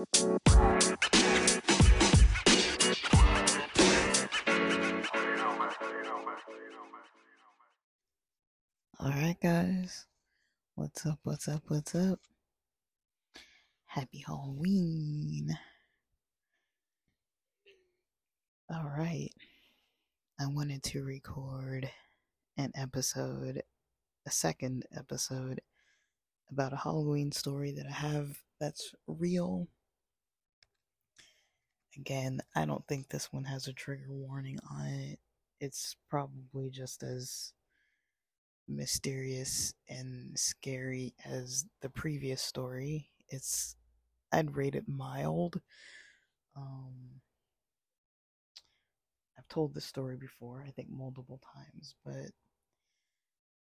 All right, guys. What's up? What's up? What's up? Happy Halloween. All right. I wanted to record an episode, a second episode, about a Halloween story that I have that's real. Again, I don't think this one has a trigger warning on it. It's probably just as mysterious and scary as the previous story. It's I'd rate it mild. Um I've told this story before, I think multiple times, but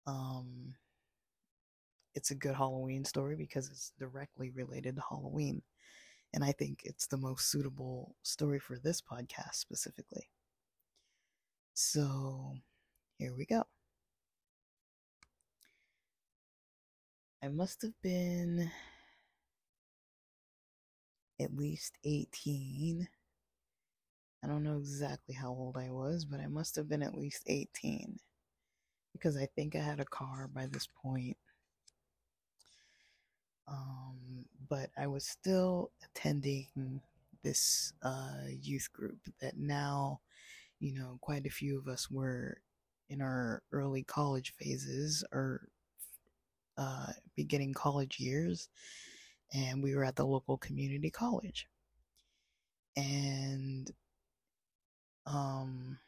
um it's a good Halloween story because it's directly related to Halloween. And I think it's the most suitable story for this podcast specifically. So, here we go. I must have been at least 18. I don't know exactly how old I was, but I must have been at least 18 because I think I had a car by this point. Um, but I was still attending this uh, youth group that now, you know, quite a few of us were in our early college phases or uh, beginning college years, and we were at the local community college. And, um,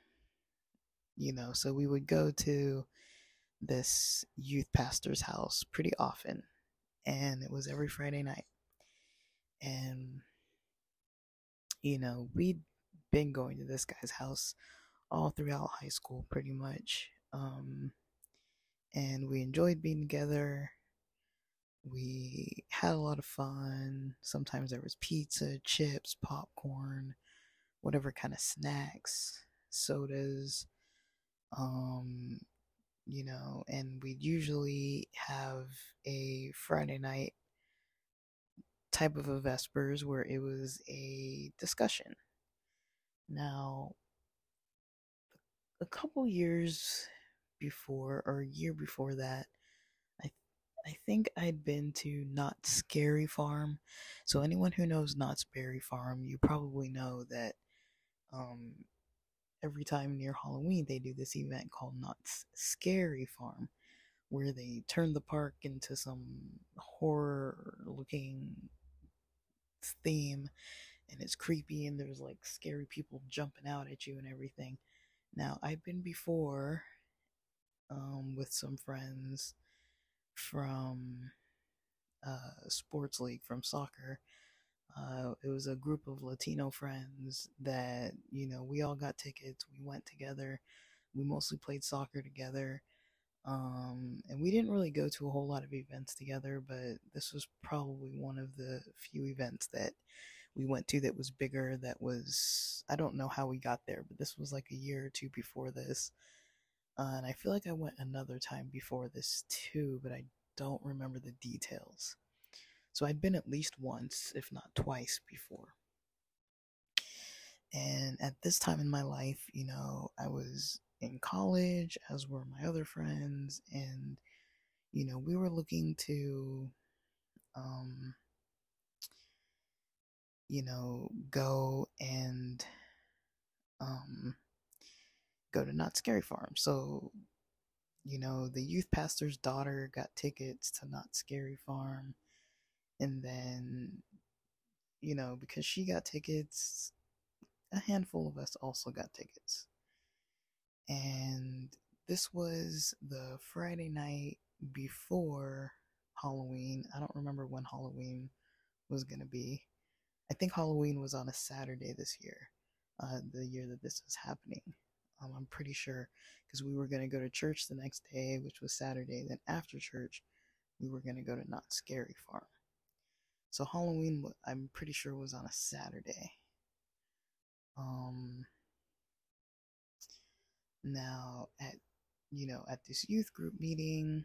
you know, so we would go to this youth pastor's house pretty often, and it was every Friday night. And, you know, we'd been going to this guy's house all throughout high school, pretty much. Um, and we enjoyed being together. We had a lot of fun. Sometimes there was pizza, chips, popcorn, whatever kind of snacks, sodas. Um, you know, and we'd usually have a Friday night type of a Vespers where it was a discussion. Now, a couple years before or a year before that, I I think I'd been to Knott's Scary Farm. So anyone who knows Knott's Berry Farm, you probably know that um, every time near Halloween they do this event called Knott's Scary Farm, where they turn the park into some horror looking theme and it's creepy and there's like scary people jumping out at you and everything. Now, I've been before um, with some friends from uh, sports league from soccer. Uh, it was a group of Latino friends that you know we all got tickets. We went together. We mostly played soccer together, um, and we didn't really go to a whole lot of events together. But this was probably one of the few events that we went to that was bigger. That was I don't know how we got there, but this was like a year or two before this. Uh, and I feel like I went another time before this too, but I don't remember the details. So I'd been at least once, if not twice, before. And at this time in my life, you know, I was in college, as were my other friends, and, you know, we were looking to, um, you know, go and, um, go to Knott's Scary Farm. So, you know, the youth pastor's daughter got tickets to Knott's Scary Farm. And then, you know, because she got tickets, a handful of us also got tickets. And this was the Friday night before Halloween. I don't remember when Halloween was going to be. I think Halloween was on a Saturday this year, uh, the year that this was happening. Um, I'm pretty sure because we were going to go to church the next day, which was Saturday. Then after church, we were going to go to Knott's Scary Farm. So Halloween, I'm pretty sure was on a Saturday. Um, now at you know at this youth group meeting,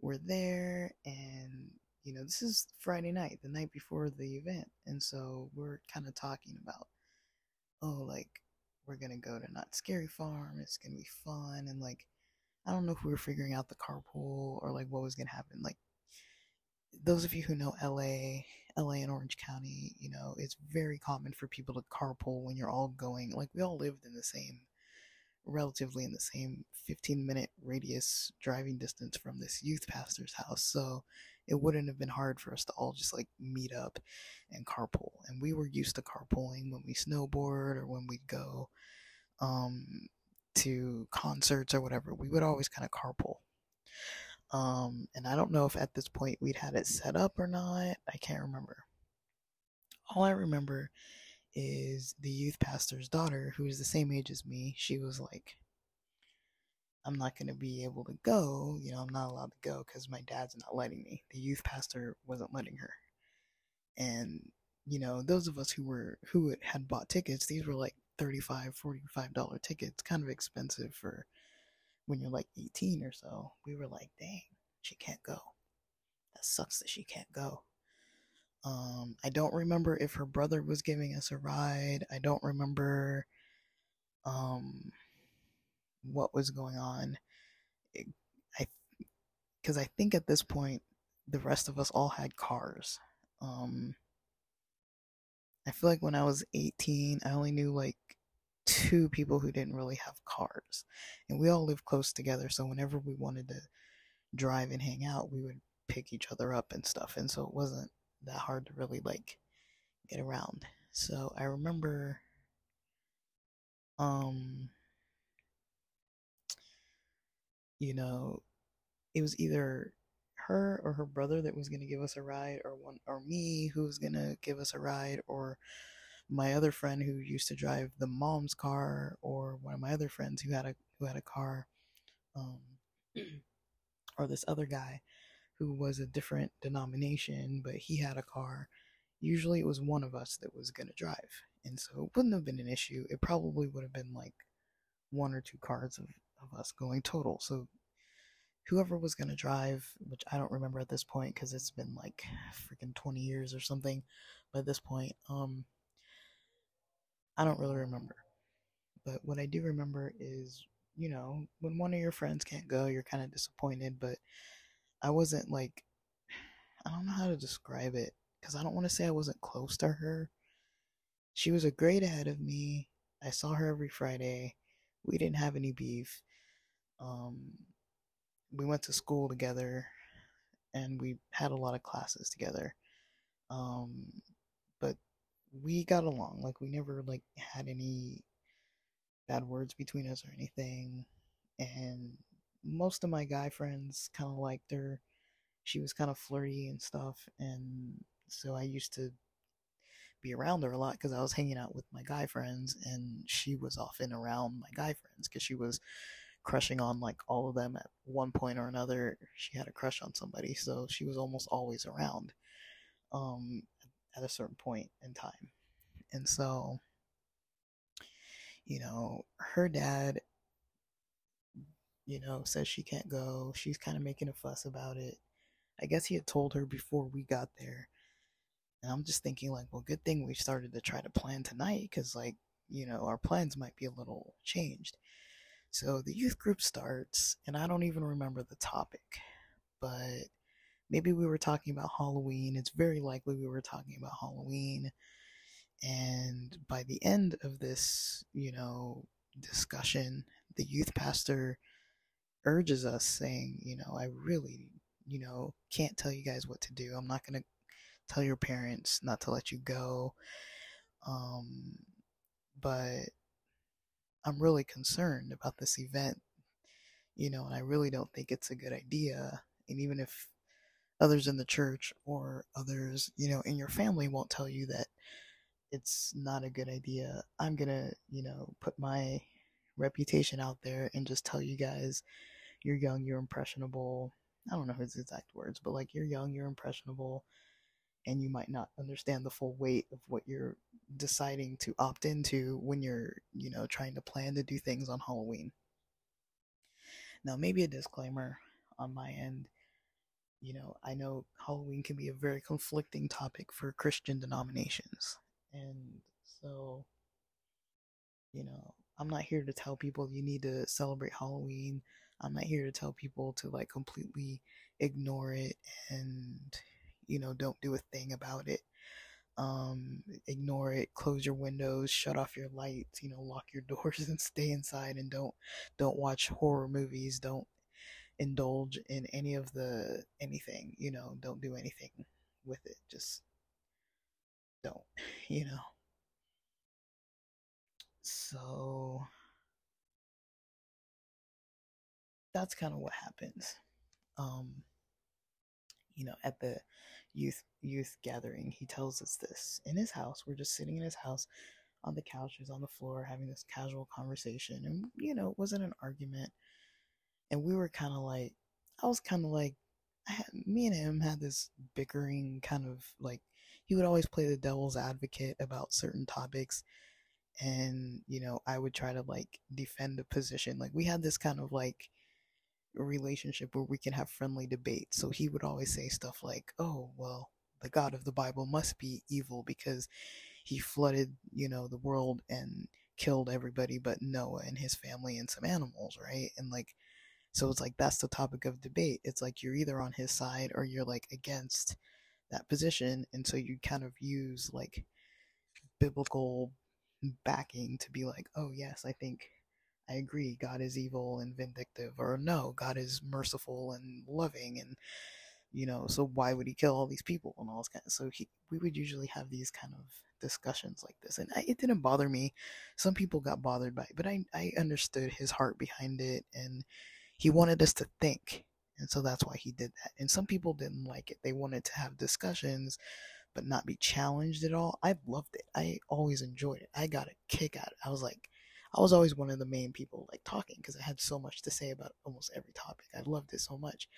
we're there and you know, this is Friday night, the night before the event. And so we're kind of talking about, oh, like, we're to go to Knott's Scary Farm. It's to be fun. And like, I don't know if we were figuring out the carpool or like what was to happen. Like, those of you who know LA, LA and Orange County, you know, it's very common for people to carpool when you're all going. Like, we all lived in the same, relatively in the same 15 minute radius driving distance from this youth pastor's house. So it wouldn't have been hard for us to all just like meet up and carpool. And we were used to carpooling when we snowboard or when we'd go um, to concerts or whatever. We would always kind of carpool. Um, and I don't know if at this point we'd had it set up or not. I can't remember. All I remember is the youth pastor's daughter, who is the same age as me. She was like, I'm not going to be able to go. You know, I'm not allowed to go because my dad's not letting me. The youth pastor wasn't letting her. And, you know, those of us who were, who had bought tickets, these were like 35 $45 tickets, kind of expensive for when you're like 18 or so, we were like, dang, she can't go. That sucks that she can't go. Um, I don't remember if her brother was giving us a ride. I don't remember um, what was going on. I because I think at this point the rest of us all had cars. Um, I feel like when I was 18, I only knew like two people who didn't really have cars. And we all lived close together, so whenever we wanted to drive and hang out, we would pick each other up and stuff. And so it wasn't that hard to really like get around. So I remember um you know, it was either her or her brother that was going to give us a ride or one or me who was going to give us a ride or my other friend who used to drive the mom's car, or one of my other friends who had a who had a car, um, or this other guy who was a different denomination, but he had a car. Usually, it was one of us that was gonna drive, and so it wouldn't have been an issue. It probably would have been like one or two cars of, of us going total. So whoever was going to drive, which I don't remember at this point because it's been like freaking 20 years or something by this point, um, I don't really remember. But what I do remember is, you know, when one of your friends can't go, you're kind of disappointed, but I wasn't like, I don't know how to describe it because I don't want to say I wasn't close to her. She was a grade ahead of me. I saw her every Friday. We didn't have any beef. Um, we went to school together and we had a lot of classes together. Um, but we got along. Like we never like had any bad words between us or anything. And most of my guy friends kind of liked her. She was kind of flirty and stuff, and so I used to be around her a lot because I was hanging out with my guy friends, and she was often around my guy friends because she was crushing on like all of them at one point or another. She had a crush on somebody, so she was almost always around. Um, at a certain point in time. And so, you know, her dad, you know, says she can't go. She's kind of making a fuss about it. I guess he had told her before we got there. And I'm just thinking, like, well, good thing we started to try to plan tonight because, like, you know, our plans might be a little changed. So the youth group starts, and I don't even remember the topic, but maybe we were talking about Halloween. It's very likely we were talking about Halloween. And by the end of this, you know, discussion, the youth pastor urges us, saying, you know, I really, you know, can't tell you guys what to do. I'm not going to tell your parents not to let you go. Um, but I'm really concerned about this event, you know, and I really don't think it's a good idea. And even if others in the church or others, you know, in your family won't tell you that it's not a good idea. I'm gonna, you know, put my reputation out there and just tell you guys you're young, you're impressionable. I don't know his exact words, but like you're young, you're impressionable, and you might not understand the full weight of what you're deciding to opt into when you're, you know, trying to plan to do things on Halloween. Now, maybe a disclaimer on my end you know, I know Halloween can be a very conflicting topic for Christian denominations. And so, you know, I'm not here to tell people you need to celebrate Halloween. I'm not here to tell people to like completely ignore it and, you know, don't do a thing about it. Um, ignore it, close your windows, shut off your lights, you know, lock your doors and stay inside and don't don't watch horror movies, don't indulge in any of the anything, you know, don't do anything with it. Just don't, you know. So that's kind of what happens. Um, you know, at the youth youth gathering, he tells us this in his house. We're just sitting in his house on the couches on the floor having this casual conversation, and you know, it wasn't an argument. And we were kind of like, I was kind of like, had, me and him had this bickering kind of like. He would always play the devil's advocate about certain topics, and you know, I would try to like defend a position. Like we had this kind of like relationship where we can have friendly debate. So he would always say stuff like, "Oh, well, the God of the Bible must be evil because he flooded, you know, the world and killed everybody but Noah and his family and some animals, right?" And like so it's like that's the topic of debate. It's like you're either on his side or you're like against that position, and so you kind of use like biblical backing to be like, "Oh, yes, I think I agree, God is evil and vindictive, or no, God is merciful and loving, and you know, so why would he kill all these people and all this kind of? So he, we would usually have these kind of discussions like this, and I, it didn't bother me. Some people got bothered by it, but I, I understood his heart behind it, and he wanted us to think, and so that's why he did that. And some people didn't like it; they wanted to have discussions, but not be challenged at all. I loved it. I always enjoyed it. I got a kick out. I was like I was always one of the main people like talking because I had so much to say about almost every topic. I loved it so much.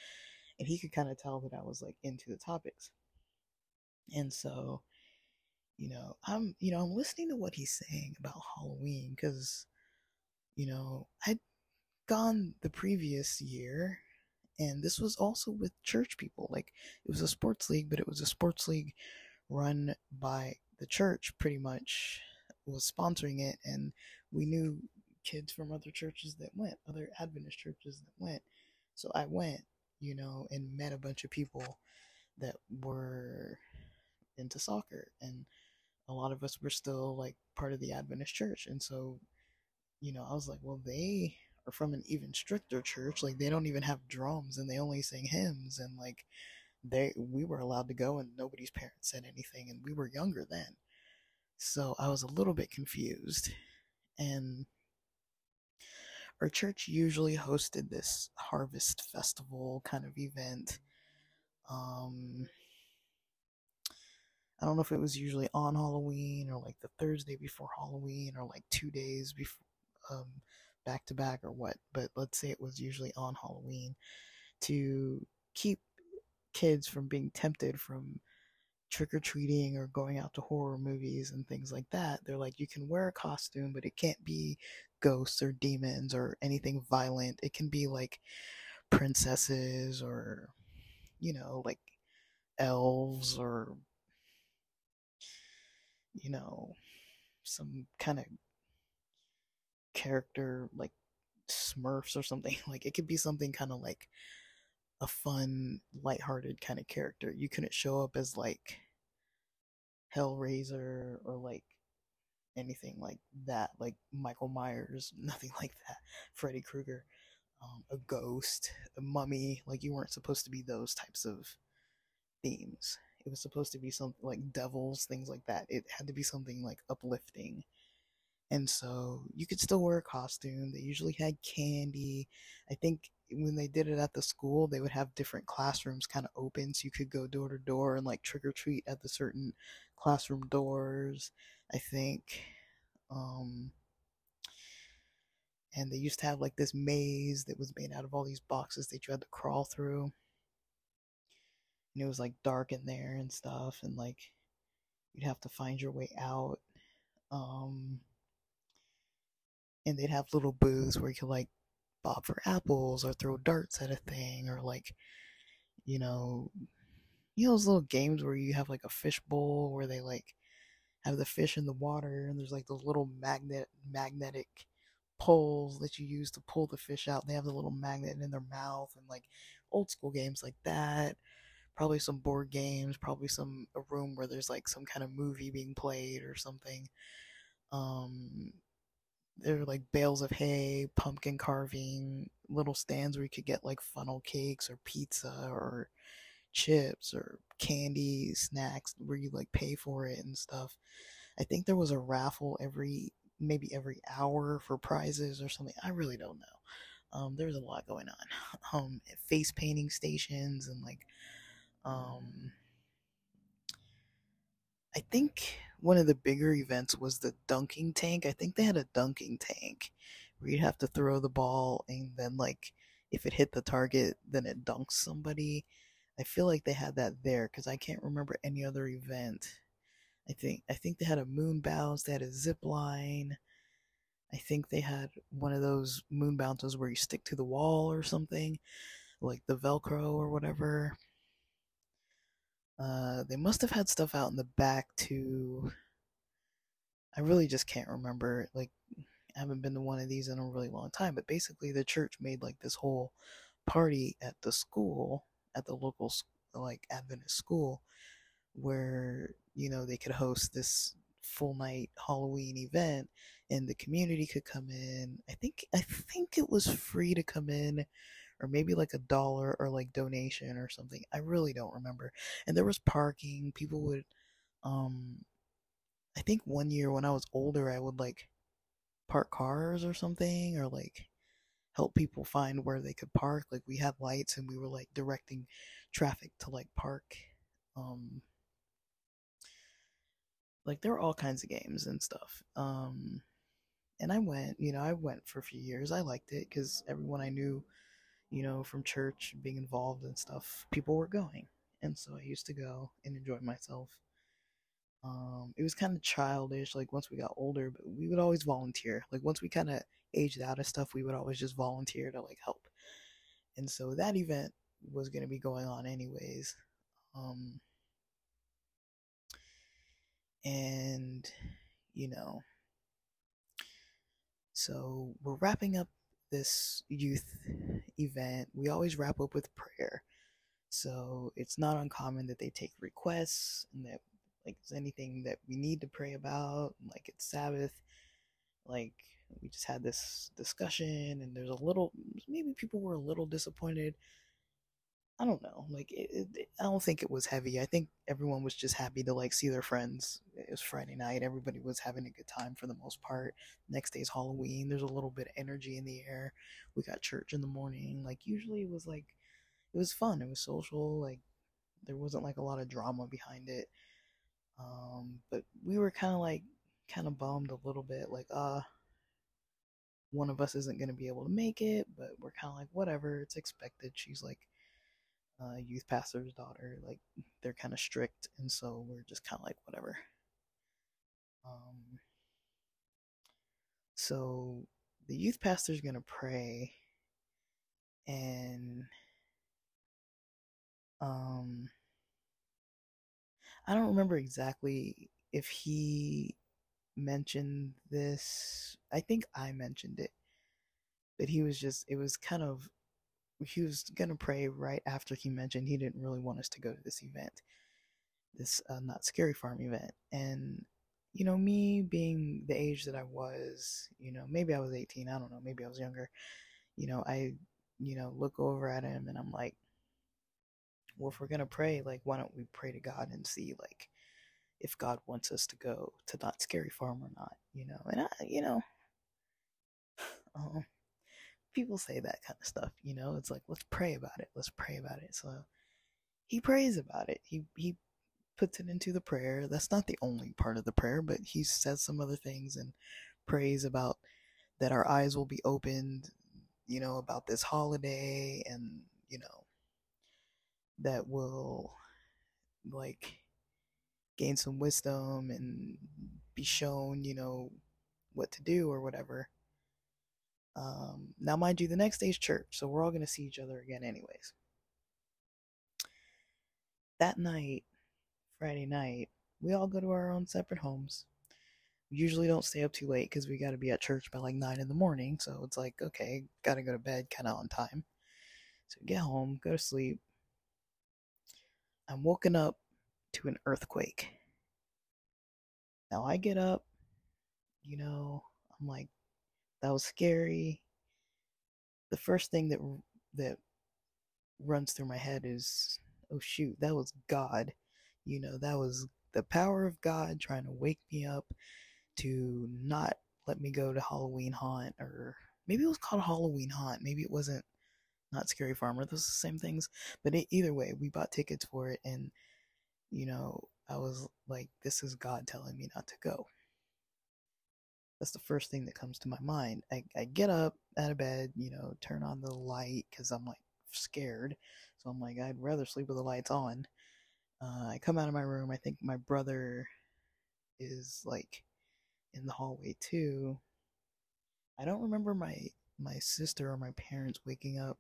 And he could kind of tell that I was like into the topics. And so, you know, I'm, you know, I'm listening to what he's saying about Halloween because, you know, I'd gone the previous year and this was also with church people. Like it was a sports league, but it was a sports league run by the church pretty much was sponsoring it and we knew kids from other churches that went, other Adventist churches that went. So I went, you know, and met a bunch of people that were into soccer. And a lot of us were still like part of the Adventist church. And so, you know, I was like, well, they are from an even stricter church. Like they don't even have drums and they only sing hymns. And like they, we were allowed to go and nobody's parents said anything. And we were younger then. So I was a little bit confused and our church usually hosted this harvest festival kind of event. Um, I don't know if it was usually on Halloween or like the Thursday before Halloween or like two days before, um, back to back or what, but let's say it was usually on Halloween to keep kids from being tempted from trick or treating or going out to horror movies and things like that, they're like, you can wear a costume, but it can't be ghosts or demons or anything violent. It can be like princesses or, you know, like elves or, you know, some kind of character like Smurfs or something. Like it could be something kind of like a fun, lighthearted kind of character. You couldn't show up as like Hellraiser or like anything like that, like Michael Myers, nothing like that. Freddy Krueger, um, a ghost, a mummy. Like you weren't supposed to be those types of themes. It was supposed to be something like devils, things like that. It had to be something like uplifting. And so you could still wear a costume. They usually had candy. I think when they did it at the school, they would have different classrooms kind of open so you could go door to door and like trick or treat at the certain classroom doors, I think. Um, and they used to have like this maze that was made out of all these boxes that you had to crawl through. And it was like dark in there and stuff, and like you'd have to find your way out. Um, and they'd have little booths where you could like bob for apples or throw darts at a thing or like you know, you know those little games where you have like a fish bowl where they like have the fish in the water and there's like those little magnet magnetic poles that you use to pull the fish out. They have the little magnet in their mouth and like old school games like that. Probably some board games, probably some a room where there's like some kind of movie being played or something. Um there were like bales of hay, pumpkin carving, little stands where you could get like funnel cakes or pizza or chips or candy, snacks where you like pay for it and stuff. I think there was a raffle every maybe every hour for prizes or something. I really don't know. Um, was a lot going on. Um, face painting stations and like, um, I think one of the bigger events was the dunking tank. I think they had a dunking tank where you'd have to throw the ball and then like if it hit the target, then it dunks somebody. I feel like they had that there because I can't remember any other event. I think I think they had a moon bounce. They had a zip line. I think they had one of those moon bounces where you stick to the wall or something, like the Velcro or whatever. Uh, they must have had stuff out in the back too. I really just can't remember. Like, I haven't been to one of these in a really long time. But basically, the church made like this whole party at the school, at the local like Adventist school, where you know they could host this full night Halloween event and the community could come in. I think I think it was free to come in or maybe like a dollar or like donation or something. I really don't remember. And there was parking. People would um I think one year when I was older I would like park cars or something or like help people find where they could park. Like we had lights and we were like directing traffic to like park um like there were all kinds of games and stuff. Um, and I went, you know, I went for a few years. I liked it because everyone I knew, you know, from church being involved and stuff, people were going, and so I used to go and enjoy myself. Um, it was kind of childish, like once we got older, but we would always volunteer. Like once we kind of aged out of stuff, we would always just volunteer to like help. And so that event was going to be going on anyways. Um, and you know so we're wrapping up this youth event we always wrap up with prayer. So it's not uncommon that they take requests and that like there's anything that we need to pray about like it's sabbath. Like we just had this discussion and there's a little maybe people were a little disappointed I don't know. Like, it, it, I don't think it was heavy. I think everyone was just happy to like see their friends. It was Friday night. Everybody was having a good time for the most part. Next day's Halloween. There's a little bit of energy in the air. We got church in the morning. Like, usually it was like, it was fun. It was social. Like, there wasn't like a lot of drama behind it. Um, but we were kind of like, kind of bummed a little bit. Like, uh, one of us isn't going to be able to make it, but we're kind of like, whatever. It's expected. She's like, uh, youth pastor's daughter. Like they're kind of strict, and so we're just kind of like whatever. Um, so the youth pastor's gonna pray, and um, I don't remember exactly if he mentioned this. I think I mentioned it, but he was just. It was kind of he was gonna pray right after he mentioned he didn't really want us to go to this event, this uh, Knott's Scary Farm event, and you know me being the age that I was, you know maybe I was 18, I don't know, maybe I was younger, you know I you know look over at him and I'm like, well if we're gonna pray, like why don't we pray to God and see like if God wants us to go to Knott's Scary Farm or not, you know, and I you know. Um, people say that kind of stuff, you know. It's like let's pray about it. Let's pray about it. So he prays about it. He he puts it into the prayer. That's not the only part of the prayer, but he says some other things and prays about that our eyes will be opened, you know, about this holiday and, you know, that will like gain some wisdom and be shown, you know, what to do or whatever. Um, now, mind you, the next day's church, so we're all going to see each other again, anyways. that night, Friday night, we all go to our own separate homes. We usually don't stay up too late because we got to be at church by like 9 in the morning. So it's like, okay, got to go to bed kind of on time. So get home, go to sleep. I'm woken up to an earthquake. Now I get up, you know, I'm like, that was scary. The first thing that that runs through my head is, oh shoot, that was God. You know, that was the power of God trying to wake me up to not let me go to Halloween Haunt, or maybe it was called Halloween Haunt. Maybe it wasn't not Scary Farmer. Those are the same things. But it, either way, we bought tickets for it, and you know, I was like, this is God telling me not to go. That's the first thing that comes to my mind. I, I get up out of bed, you know, turn on the light because I'm like scared. So I'm like, I'd rather sleep with the lights on. Uh, I come out of my room. I think my brother is like in the hallway too. I don't remember my my sister or my parents waking up,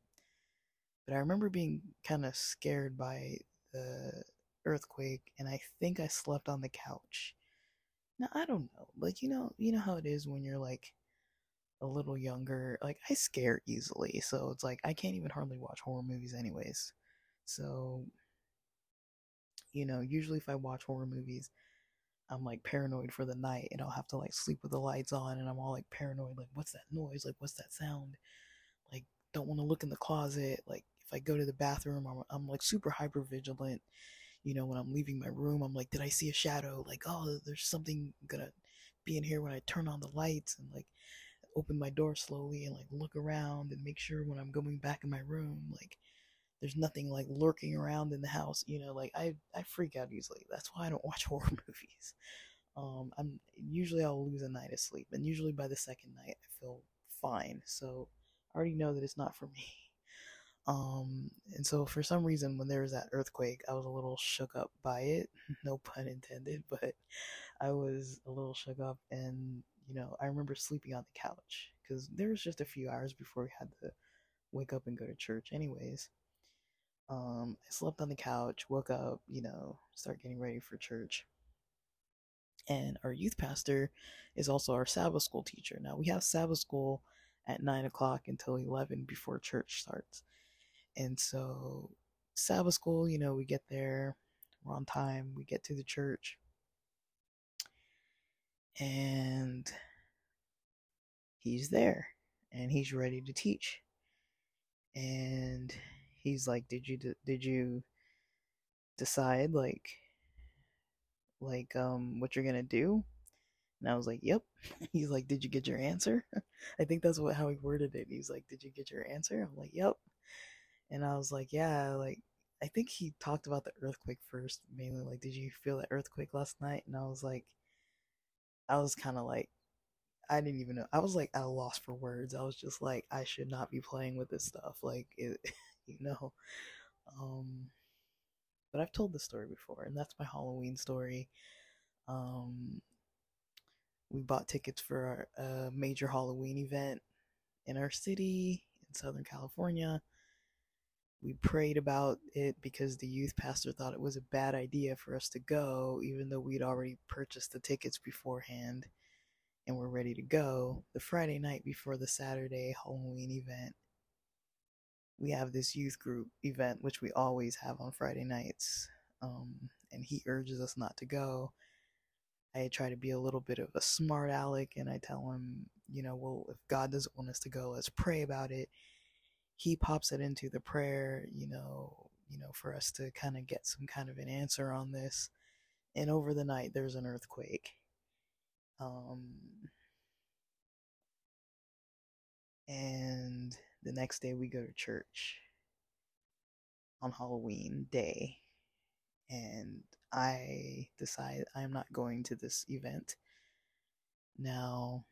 but I remember being kind of scared by the earthquake, and I think I slept on the couch. Now I don't know, like you know, you know how it is when you're like a little younger. Like I scare easily, so it's like I can't even hardly watch horror movies, anyways. So, you know, usually if I watch horror movies, I'm like paranoid for the night and I'll have to like sleep with the lights on and I'm all like paranoid like what's that noise like what's that sound like don't want to look in the closet like if I go to the bathroom I'm, I'm like super hyper vigilant you know when I'm leaving my room I'm like did I see a shadow? Like oh there's something gonna be in here when I turn on the lights and like open my door slowly and like look around and make sure when I'm going back in my room like there's nothing like lurking around in the house you know like i i freak out easily. That's why i don't watch horror movies. Um i'm usually i'll lose a night of sleep and usually by the second night i feel fine. So i already know that it's not for me um and so for some reason when there was that earthquake i was a little shook up by it no pun intended but i was a little shook up and you know i remember sleeping on the couch because there was just a few hours before we had to wake up and go to church anyways um, I slept on the couch, woke up, you know, start getting ready for church. And our youth pastor is also our Sabbath school teacher. Now we have Sabbath school at nine o'clock until eleven before church starts. And so Sabbath school, you know, we get there, we're on time, we get to the church, and he's there and he's ready to teach. And he's like, "Did you did you decide like like um what you're gonna do?" And I was like, "Yep." He's like, "Did you get your answer?" I think that's what how he worded it. He's like, "Did you get your answer?" I'm like, "Yep." And I was like, "Yeah." Like, I think he talked about the earthquake first, mainly. Like, did you feel the earthquake last night? And I was like, I was kind of like, I didn't even know. I was like at a loss for words. I was just like, I should not be playing with this stuff. Like, it, you know. Um, but I've told this story before, and that's my Halloween story. Um, we bought tickets for a major Halloween event in our city in Southern California. We prayed about it because the youth pastor thought it was a bad idea for us to go, even though we'd already purchased the tickets beforehand and were ready to go the Friday night before the Saturday Halloween event we have this youth group event, which we always have on Friday nights. Um, and he urges us not to go. I try to be a little bit of a smart aleck and I tell him, you know, well, if God doesn't want us to go, let's pray about it. He pops it into the prayer, you know, you know, for us to kind of get some kind of an answer on this. And over the night, there's an earthquake. Um, and the next day we go to church on Halloween day and I decide I'm not going to this event. Now,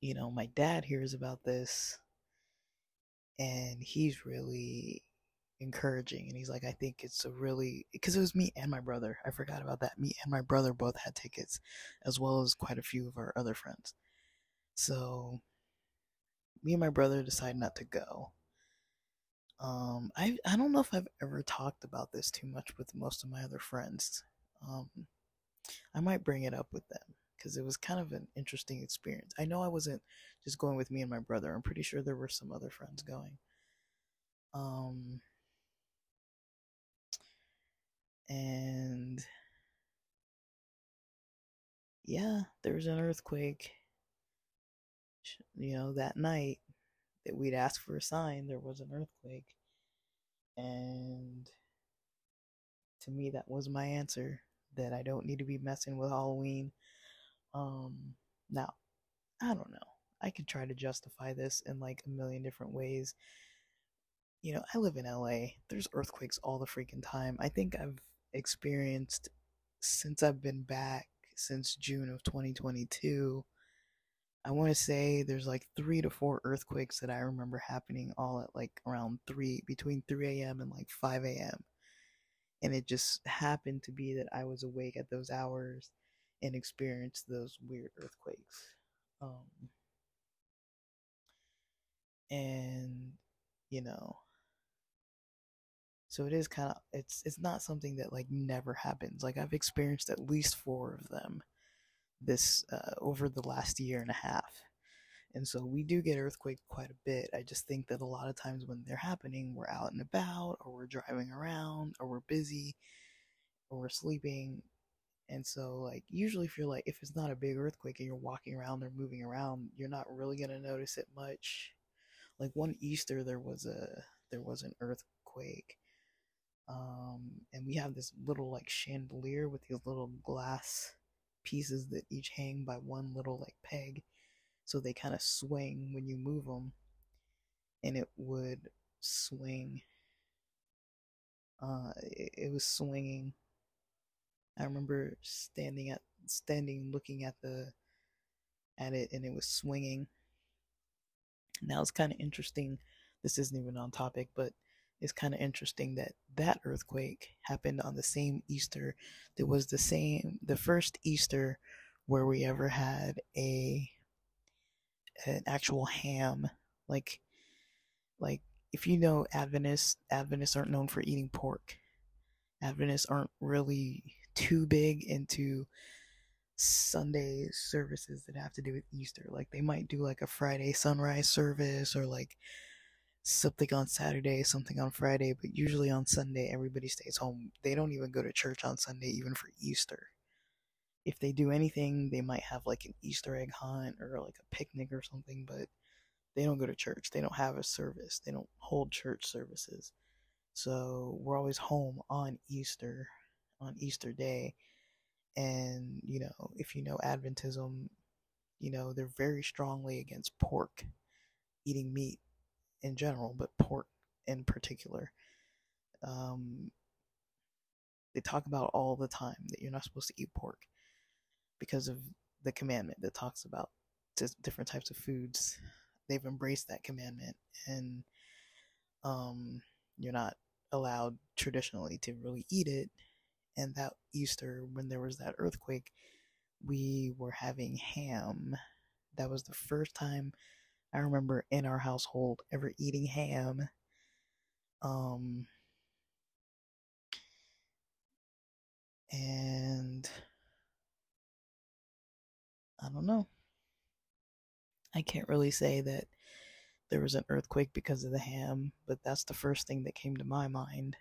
you know, my dad hears about this and he's really encouraging and he's like, I think it's a really because it was me and my brother. I forgot about that. Me and my brother both had tickets, as well as quite a few of our other friends. So me and my brother decided not to go. Um, I I don't know if I've ever talked about this too much with most of my other friends. Um, I might bring it up with them because it was kind of an interesting experience. I know I wasn't just going with me and my brother. I'm pretty sure there were some other friends going. Um, and yeah, there was an earthquake. You know, that night that we'd ask for a sign, there was an earthquake. And to me, that was my answer that I don't need to be messing with Halloween. Um, now, I don't know. I could try to justify this in like a million different ways. You know, I live in LA. There's earthquakes all the freaking time. I think I've experienced since I've been back since June of 2022. I want to say there's like three to four earthquakes that I remember happening all at like around three, between 3 a.m. and like 5 a.m. And it just happened to be that I was awake at those hours and experience those weird earthquakes. Um, and you know, so it is kind of it's it's not something that like never happens. Like I've experienced at least four of them this uh, over the last year and a half. And so we do get earthquake quite a bit. I just think that a lot of times when they're happening, we're out and about, or we're driving around, or we're busy, or we're sleeping. And so, like, usually if you're like, if it's not a big earthquake and you're walking around or moving around, you're not really gonna notice it much. Like one Easter, there was a there was an earthquake, um, and we have this little like chandelier with these little glass pieces that each hang by one little like peg so they kind of swing when you move them and it would swing uh it, it was swinging i remember standing at standing looking at the at it and it was swinging. Now it's kind of interesting. This isn't even on topic but it's kind of interesting that that earthquake happened on the same Easter that was the same the first Easter where we ever had a an actual ham. Like like if you know Adventists Adventists aren't known for eating pork. Adventists aren't really too big into Sunday services that have to do with Easter like they might do like a Friday sunrise service or like something on Saturday, something on Friday, but usually on Sunday, everybody stays home. They don't even go to church on Sunday, even for Easter. If they do anything, they might have like an Easter egg hunt or like a picnic or something, but they don't go to church. They don't have a service. They don't hold church services. So we're always home on Easter, on Easter Day. And, you know, if you know Adventism, you know, they're very strongly against pork, eating meat in general, but pork in particular. Um, they talk about all the time that you're not supposed to eat pork because of the commandment that talks about different types of foods. They've embraced that commandment, and um, you're not allowed traditionally to really eat it. And that Easter, when there was that earthquake, we were having ham. That was the first time I remember in our household ever eating ham. Um, and I don't know. I can't really say that there was an earthquake because of the ham, but that's the first thing that came to my mind.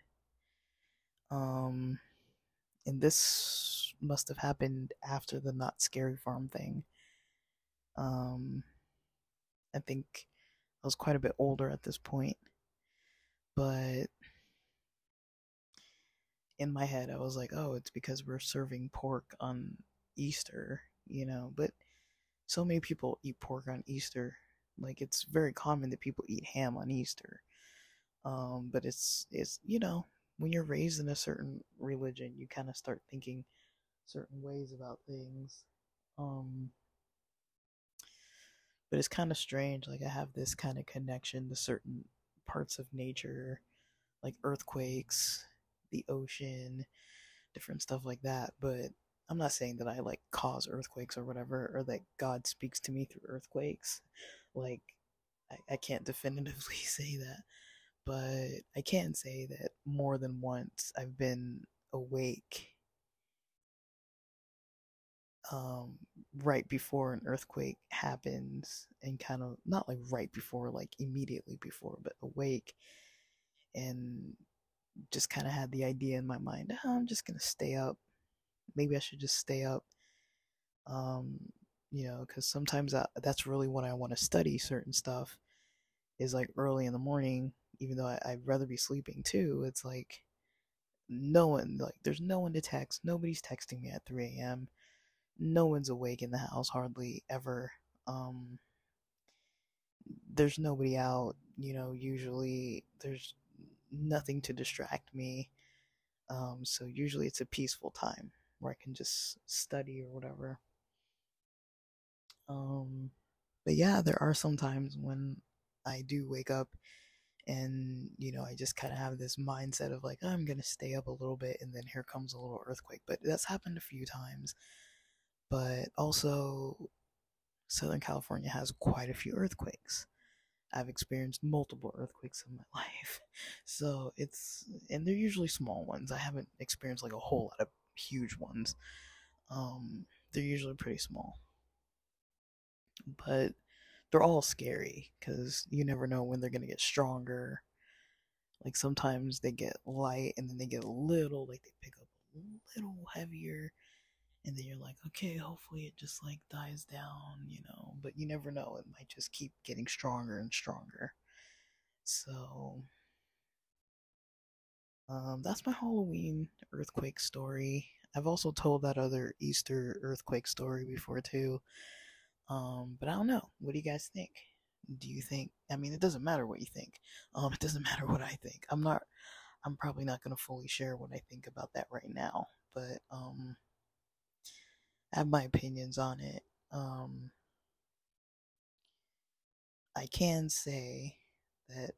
Um, and this must have happened after the Knott's Scary Farm thing. Um, I think I was quite a bit older at this point. But in my head, I was like, oh, it's because we're serving pork on Easter, you know. But so many people eat pork on Easter. Like it's very common that people eat ham on Easter. Um, but it's it's you know when you're raised in a certain religion, you kind of start thinking certain ways about things. Um, but it's kind of strange. Like I have this kind of connection to certain parts of nature, like earthquakes, the ocean, different stuff like that. But I'm not saying that I like cause earthquakes or whatever, or that God speaks to me through earthquakes. Like I, I can't definitively say that, but I can say that more than once I've been awake um, right before an earthquake happens and kind of not like right before, like immediately before, but awake and just kind of had the idea in my mind oh, I'm just going to stay up. Maybe I should just stay up. Um, you know, because sometimes I, that's really when I want to study certain stuff is like early in the morning, even though I, I'd rather be sleeping too. It's like no one, like, there's no one to text. Nobody's texting me at 3 a.m no one's awake in the house hardly ever. Um, there's nobody out, you know, usually there's nothing to distract me. Um, so usually it's a peaceful time where I can just study or whatever. Um, but yeah, there are some times when I do wake up and you know i just kind of have this mindset of like i'm gonna stay up a little bit and then here comes a little earthquake but that's happened a few times but also Southern California has quite a few earthquakes. I've experienced multiple earthquakes in my life. So it's, and they're usually small ones. I haven't experienced like a whole lot of huge ones. Um, they're usually pretty small. But they're all scary because you never know when they're to get stronger. Like sometimes they get light and then they get a little, like they pick up a little heavier and then you're like, okay, hopefully it just like dies down, you know, but you never know. It might just keep getting stronger and stronger. So, um, that's my Halloween earthquake story. I've also told that other Easter earthquake story before too. Um, but I don't know. What do you guys think? Do you think? I mean, it doesn't matter what you think. Um, it doesn't matter what I think. I'm not. I'm probably not gonna fully share what I think about that right now. But um, I have my opinions on it. Um, I can say that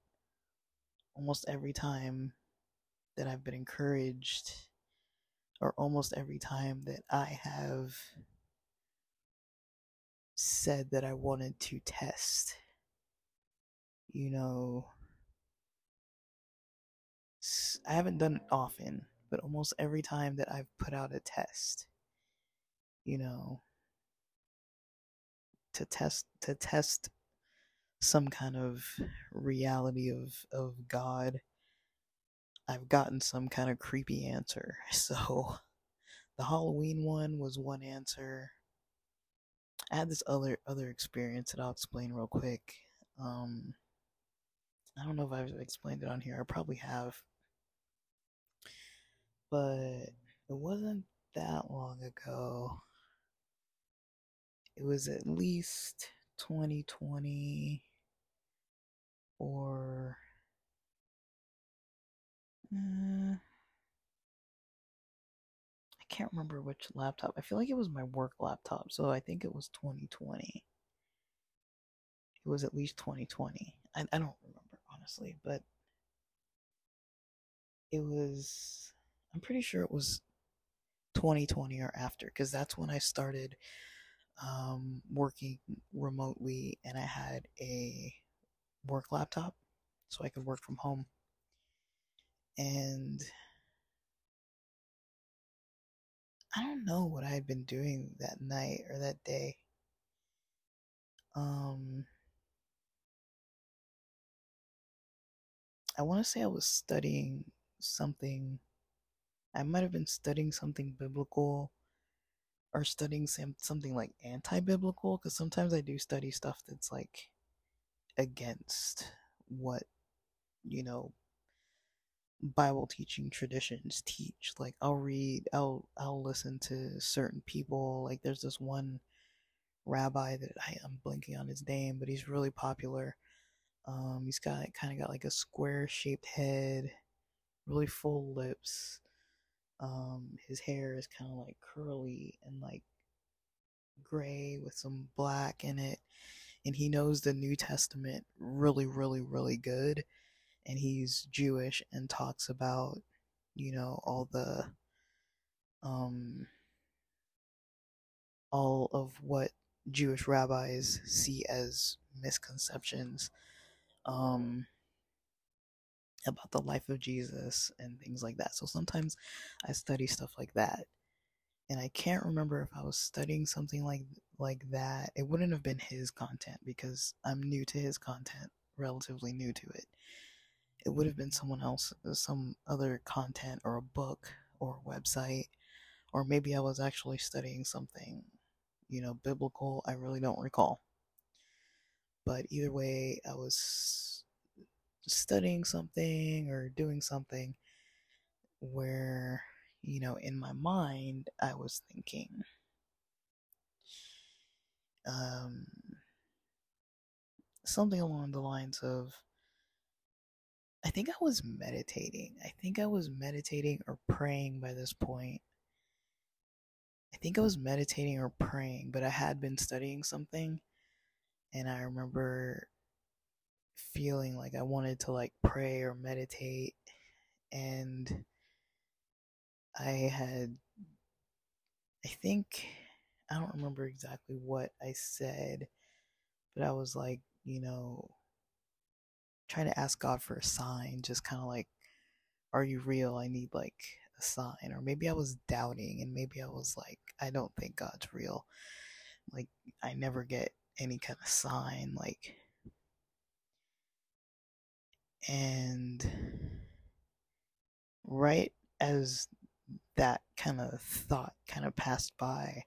almost every time that I've been encouraged, or almost every time that I have said that I wanted to test, you know, I haven't done it often, but almost every time that I've put out a test, you know, to test to test some kind of reality of of God. I've gotten some kind of creepy answer. So the Halloween one was one answer. I had this other other experience that I'll explain real quick. Um, I don't know if I've explained it on here. I probably have, but it wasn't that long ago it was at least 2020 or uh, I can't remember which laptop. I feel like it was my work laptop, so I think it was 2020. It was at least 2020. I, I don't remember honestly, but it was. I'm pretty sure it was 2020 or after, because that's when I started um, working remotely and I had a work laptop so I could work from home. And I don't know what I had been doing that night or that day. Um, I want to say I was studying something. I might have been studying something biblical or studying some, something like anti-biblical because sometimes I do study stuff that's like against what you know Bible teaching traditions teach. Like I'll read, I'll I'll listen to certain people. Like there's this one rabbi that I, I'm blinking on his name, but he's really popular. Um, he's got kind of got like a square shaped head, really full lips, um, his hair is kind of like curly and like gray with some black in it. And he knows the New Testament really, really, really good. And he's Jewish and talks about, you know, all the, um, all of what Jewish rabbis see as misconceptions. Um, about the life of Jesus and things like that. So sometimes I study stuff like that. And I can't remember if I was studying something like like that. It wouldn't have been his content because I'm new to his content, relatively new to it. It would have been someone else, some other content or a book or a website, or maybe I was actually studying something, you know, biblical. I really don't recall. But either way, I was studying something or doing something where, you know, in my mind, I was thinking, um, something along the lines of, I think I was meditating. I think I was meditating or praying by this point. I think I was meditating or praying, but I had been studying something and I remember feeling like I wanted to like pray or meditate and I had I think I don't remember exactly what I said, but I was like, you know, trying to ask God for a sign, just kind of like, are you real? I need like a sign. Or maybe I was doubting and maybe I was like, I don't think God's real. Like, I never get any kind of sign. Like, and right as that kind of thought kind of passed by,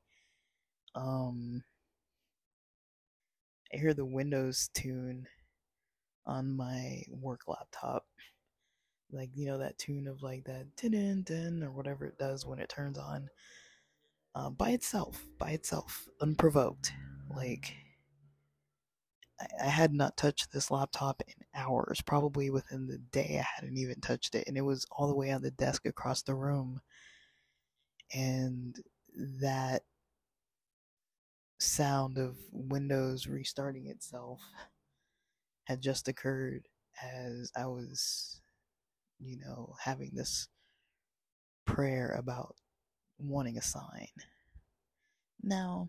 um, I hear the Windows tune on my work laptop. Like, you know, that tune of like that din din or whatever it does when it turns on uh, by itself, by itself, unprovoked. Like, I, I had not touched this laptop in hours. Probably within the day, I hadn't even touched it. And it was all the way on the desk across the room. And that sound of Windows restarting itself had just occurred as I was, you know, having this prayer about wanting a sign. Now,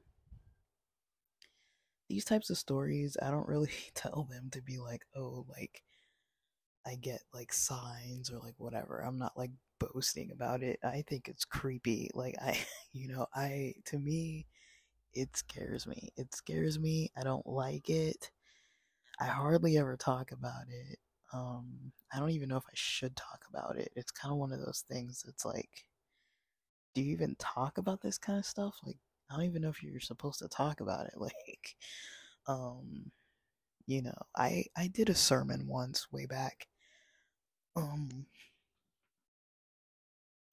these types of stories, I don't really tell them to be like, oh, like, I get like signs or like whatever. I'm not like boasting about it. I think it's creepy. Like, I, you know, I, to me, it scares me. It scares me. I don't like it. I hardly ever talk about it. Um, I don't even know if I should talk about it. It's kind of one of those things that's like, do you even talk about this kind of stuff? Like, I don't even know if you're supposed to talk about it. Like, um, you know, I I did a sermon once way back. Um,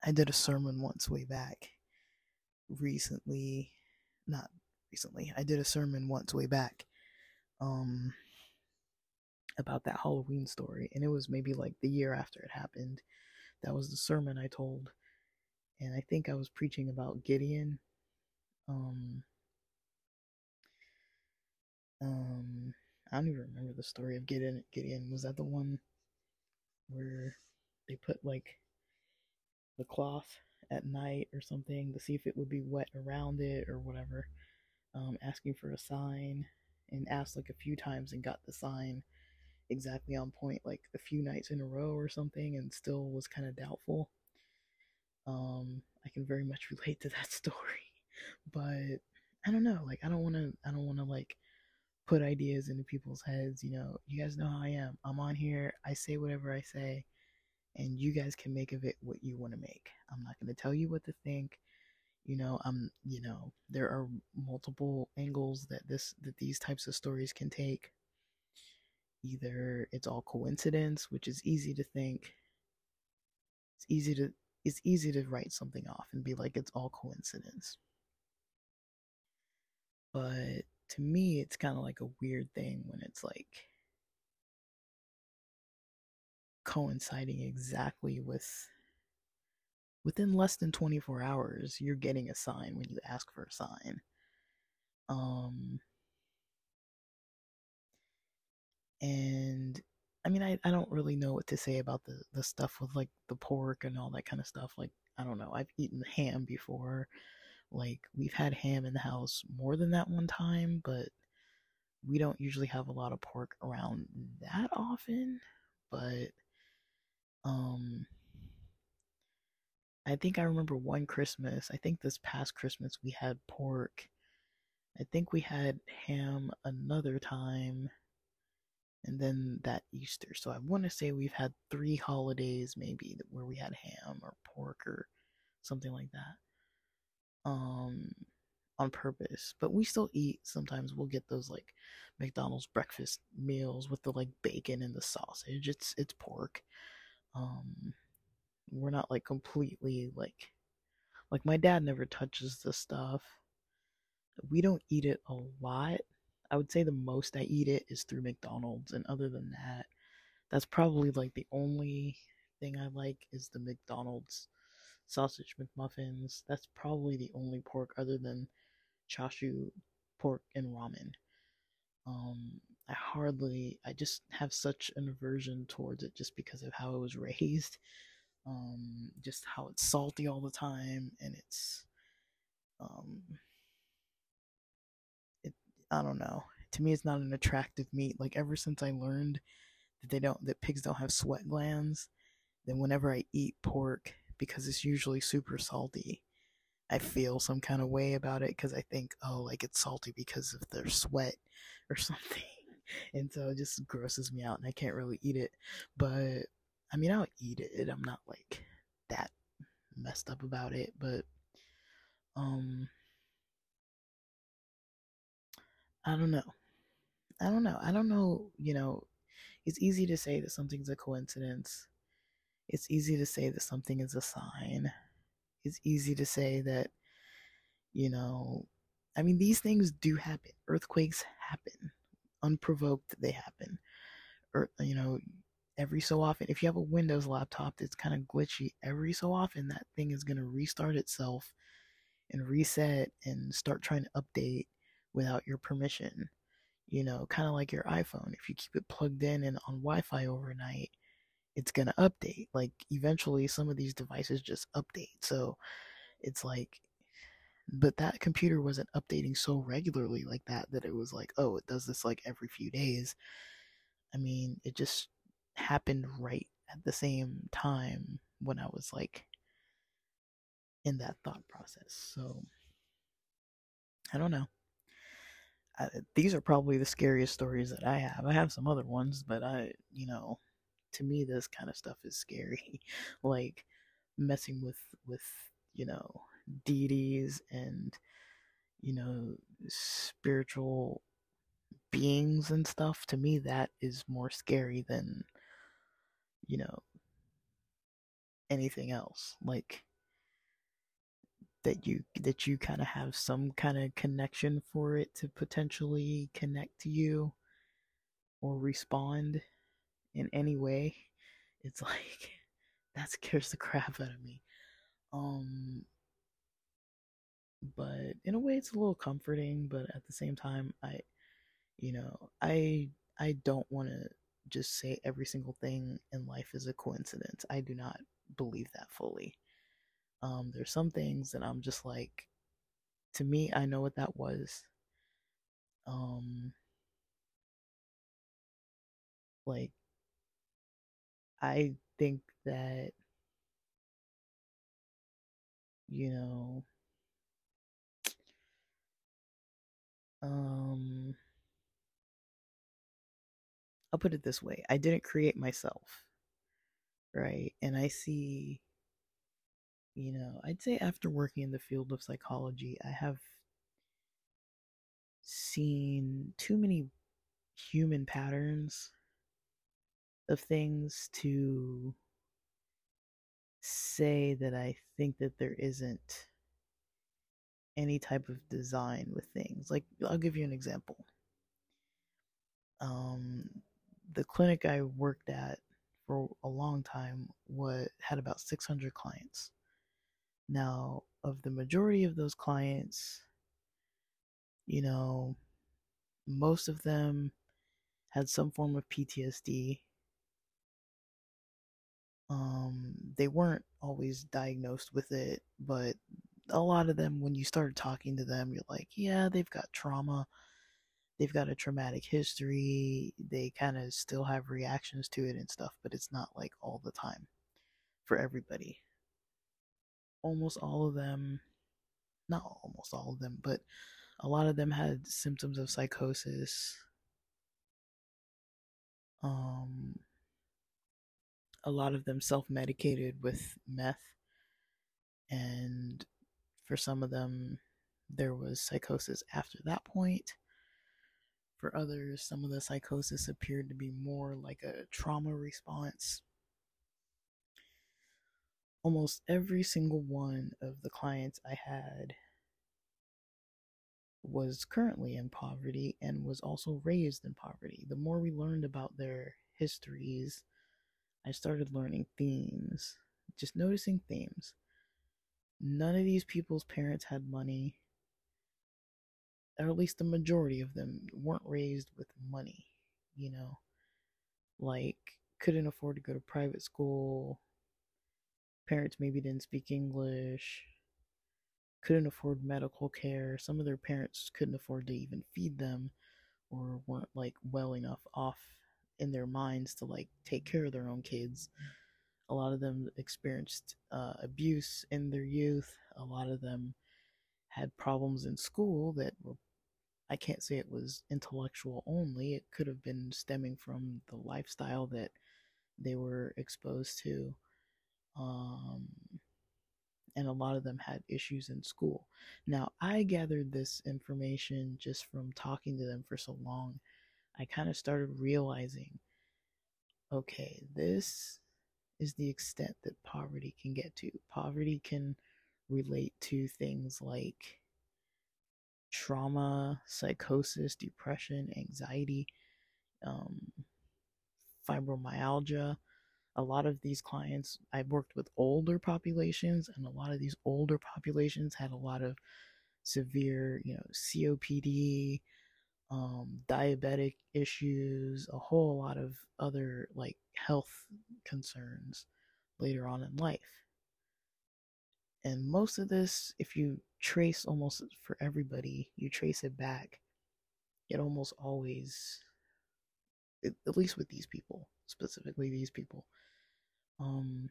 I did a sermon once way back recently not recently. I did a sermon once way back um about that Halloween story and it was maybe like the year after it happened. That was the sermon I told and I think I was preaching about Gideon. Um um I don't even remember the story of Gideon Gideon. Was that the one where they put like the cloth at night or something to see if it would be wet around it or whatever. Um, asking for a sign and asked like a few times and got the sign exactly on point like a few nights in a row or something and still was kind of doubtful. Um, I can very much relate to that story, but I don't know. Like I don't want to. I don't want to like put ideas into people's heads. You know, you guys know how I am. I'm on here. I say whatever I say and you guys can make of it what you want to make. I'm not going to tell you what to think. You know, I'm, you know, there are multiple angles that this that these types of stories can take. Either it's all coincidence, which is easy to think. It's easy to it's easy to write something off and be like it's all coincidence. But to me, it's kind of like a weird thing when it's like coinciding exactly with within less than 24 hours you're getting a sign when you ask for a sign um and i mean i, I don't really know what to say about the the stuff with like the pork and all that kind of stuff like i don't know i've eaten ham before like we've had ham in the house more than that one time but we don't usually have a lot of pork around that often but Um, I think I remember one Christmas. I think this past Christmas we had pork. I think we had ham another time, and then that Easter. So I want to say we've had three holidays maybe where we had ham or pork or something like that. Um, on purpose. But we still eat. Sometimes we'll get those like McDonald's breakfast meals with the like bacon and the sausage. It's it's pork. Um, we're not like completely like like my dad never touches the stuff. We don't eat it a lot. I would say the most I eat it is through McDonald's, and other than that, that's probably like the only thing I like is the McDonald's sausage McMuffins. That's probably the only pork other than chashu pork and ramen. Um, I hardly, I just have such an aversion towards it just because of how it was raised. Um, just how it's salty all the time and it's, um, I don't know. To me, it's not an attractive meat. Like, ever since I learned that they don't, that pigs don't have sweat glands, then whenever I eat pork, because it's usually super salty, I feel some kind of way about it because I think, oh, like it's salty because of their sweat or something. And so it just grosses me out and I can't really eat it. But I mean, I'll eat it. I'm not like that messed up about it. But, um, I don't know. I don't know. I don't know, you know, it's easy to say that something's a coincidence. It's easy to say that something is a sign it's easy to say that, you know, I mean, these things do happen. Earthquakes happen. Unprovoked, they happen. Or, you know, every so often, if you have a Windows laptop that's kind of glitchy, every so often that thing is going to restart itself and reset and start trying to update without your permission. You know, kind of like your iPhone. If you keep it plugged in and on Wi Fi overnight, it's going to update. Like eventually some of these devices just update. So it's like but that computer wasn't updating so regularly like that that it was like, oh, it does this like every few days. I mean, it just happened right at the same time when I was like in that thought process. So I don't know. I, these are probably the scariest stories that I have. I have some other ones, but I, you know, to me this kind of stuff is scary like messing with with you know deities and you know spiritual beings and stuff to me that is more scary than you know anything else like that you that you kind of have some kind of connection for it to potentially connect to you or respond in any way, it's like that scares the crap out of me. Um but in a way it's a little comforting, but at the same time I you know, I I don't want to just say every single thing in life is a coincidence. I do not believe that fully. Um there's some things that I'm just like to me I know what that was. Um like I think that, you know, um, I'll put it this way I didn't create myself, right? And I see, you know, I'd say after working in the field of psychology, I have seen too many human patterns of things to say that I think that there isn't any type of design with things. Like I'll give you an example. Um, the clinic I worked at for a long time what had about 600 clients. Now, of the majority of those clients, you know, most of them had some form of PTSD um, they weren't always diagnosed with it, but a lot of them, when you started talking to them, you're like, yeah, they've got trauma. they've got a traumatic history. They kind of still have reactions to it and stuff, but it's not like all the time for everybody. Almost all of them, not almost all of them, but a lot of them had symptoms of psychosis. Um, a lot of them self medicated with meth, and for some of them, there was psychosis after that point. For others, some of the psychosis appeared to be more like a trauma response. Almost every single one of the clients I had was currently in poverty and was also raised in poverty. The more we learned about their histories, I started learning themes, just noticing themes. None of these people's parents had money, or at least the majority of them weren't raised with money, you know, like couldn't afford to go to private school. Parents maybe didn't speak English couldn't afford medical care. Some of their parents couldn't afford to even feed them or weren't like well enough off in their minds to like take care of their own kids. A lot of them experienced uh, abuse in their youth. A lot of them had problems in school that were, I can't say it was intellectual only. It could have been stemming from the lifestyle that they were exposed to. Um, and a lot of them had issues in school. Now, I gathered this information just from talking to them for so long. I kind of started realizing okay, this is the extent that poverty can get to. Poverty can relate to things like trauma, psychosis, depression, anxiety, um, fibromyalgia, a lot of these clients I've worked with older populations and a lot of these older populations had a lot of severe, you know, COPD, um, diabetic issues, a whole lot of other like health concerns later on in life. And most of this, if you trace almost for everybody, you trace it back, it almost always, at least with these people, specifically these people, um,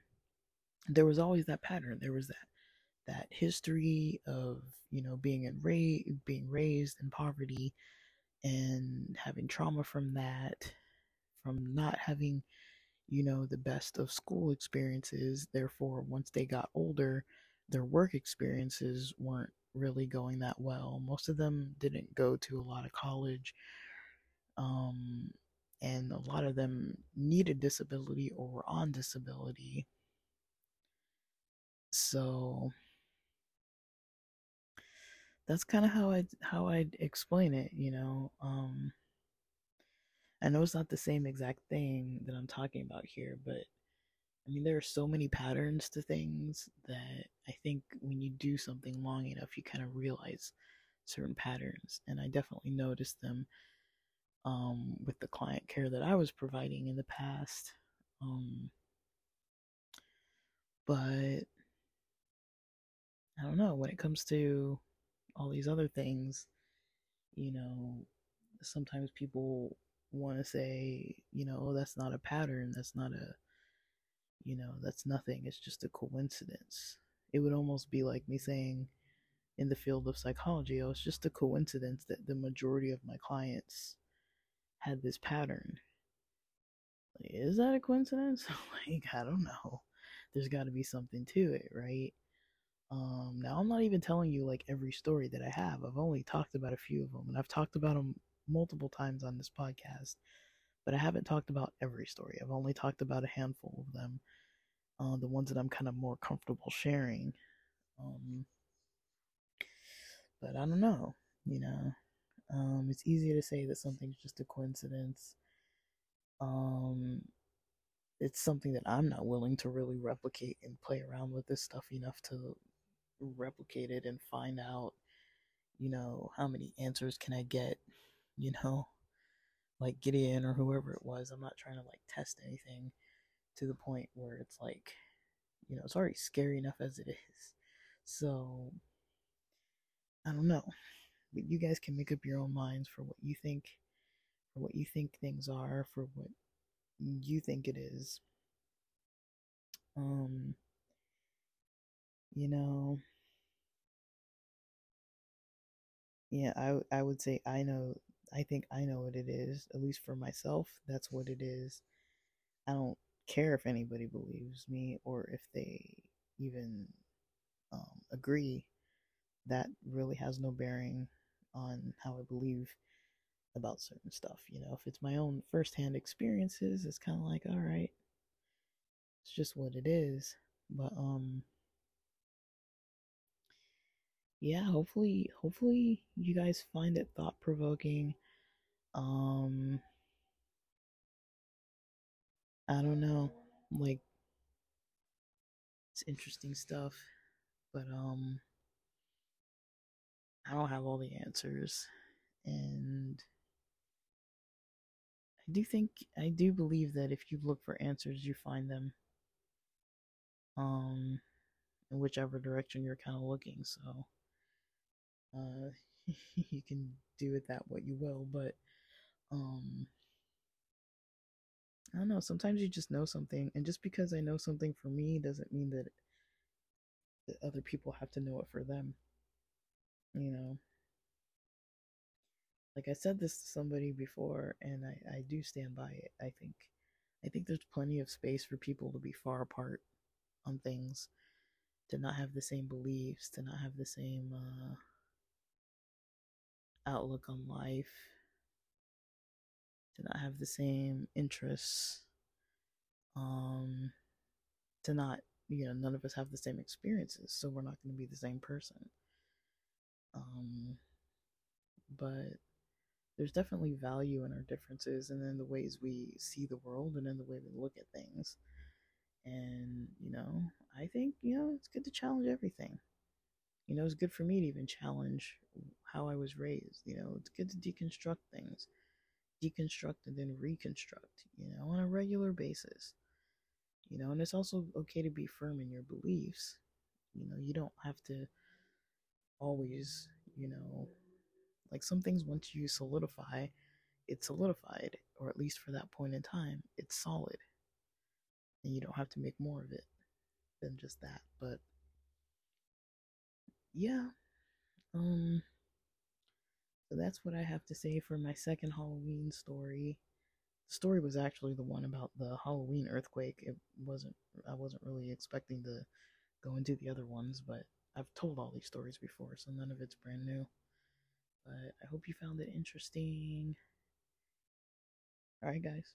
there was always that pattern. There was that that history of you know being in ra- being raised in poverty and having trauma from that, from not having you know the best of school experiences. Therefore, once they got older, their work experiences weren't really going that well. Most of them didn't go to a lot of college. Um, and a lot of them needed disability or were on disability. So that's kind of how I how I'd explain it, you know. Um, I know it's not the same exact thing that I'm talking about here, but I mean there are so many patterns to things that I think when you do something long enough, you kind of realize certain patterns, and I definitely noticed them um, with the client care that I was providing in the past. Um, but I don't know when it comes to all these other things, you know, sometimes people want to say, you know, oh, that's not a pattern, that's not a, you know, that's nothing, it's just a coincidence. It would almost be like me saying, in the field of psychology, oh, it's just a coincidence that the majority of my clients had this pattern. Like, is that a coincidence? like, I don't know. There's got to be something to it, right? Um, now, I'm not even telling you like every story that I have. I've only talked about a few of them, and I've talked about them multiple times on this podcast, but I haven't talked about every story. I've only talked about a handful of them, uh, the ones that I'm kind of more comfortable sharing. Um, but I don't know, you know. Um, it's easier to say that something's just a coincidence. Um, it's something that I'm not willing to really replicate and play around with this stuff enough to replicate it and find out, you know, how many answers can I get, you know, like Gideon or whoever it was. I'm not trying to like test anything to the point where it's like, you know, it's already scary enough as it is. So, I don't know but you guys can make up your own minds for what you think, for what you think things are, for what you think it is. Um, you know, yeah, I I would say I know. I think I know what it is. At least for myself, that's what it is. I don't care if anybody believes me or if they even um, agree. That really has no bearing on how I believe about certain stuff. You know, if it's my own firsthand experiences, it's kind of like, all right, it's just what it is. But um, yeah, hopefully, hopefully you guys find it thought provoking. Um, I don't know, like it's interesting stuff, but um, I don't have all the answers, and I do think I do believe that if you look for answers, you find them. Um, in whichever direction you're kind of looking. So, uh, you can do with that what you will. But, um, I don't know. Sometimes you just know something, and just because I know something for me doesn't mean that, that other people have to know it for them. You know. Like I said this to somebody before, and I, I do stand by it. I think I think there's plenty of space for people to be far apart on things, to not have the same beliefs, to not have the same uh, outlook on life, to not have the same interests, um, to not, you know, none of us have the same experiences, so we're not going to be the same person. Um, but there's definitely value in our differences and in the ways we see the world and in the way we look at things. And, you know, I think, you know, it's good to challenge everything. You know, it's good for me to even challenge how I was raised. You know, it's good to deconstruct things, deconstruct and then reconstruct, you know, on a regular basis. You know, and it's also okay to be firm in your beliefs. You know, you don't have to always, you know, like some things once you solidify, it's solidified, or at least for that point in time, it's solid. And you don't have to make more of it than just that. But yeah. Um so that's what I have to say for my second Halloween story. The story was actually the one about the Halloween earthquake. It wasn't I wasn't really expecting to go into the other ones, but I've told all these stories before, so none of it's brand new. But I hope you found it interesting. All right, guys.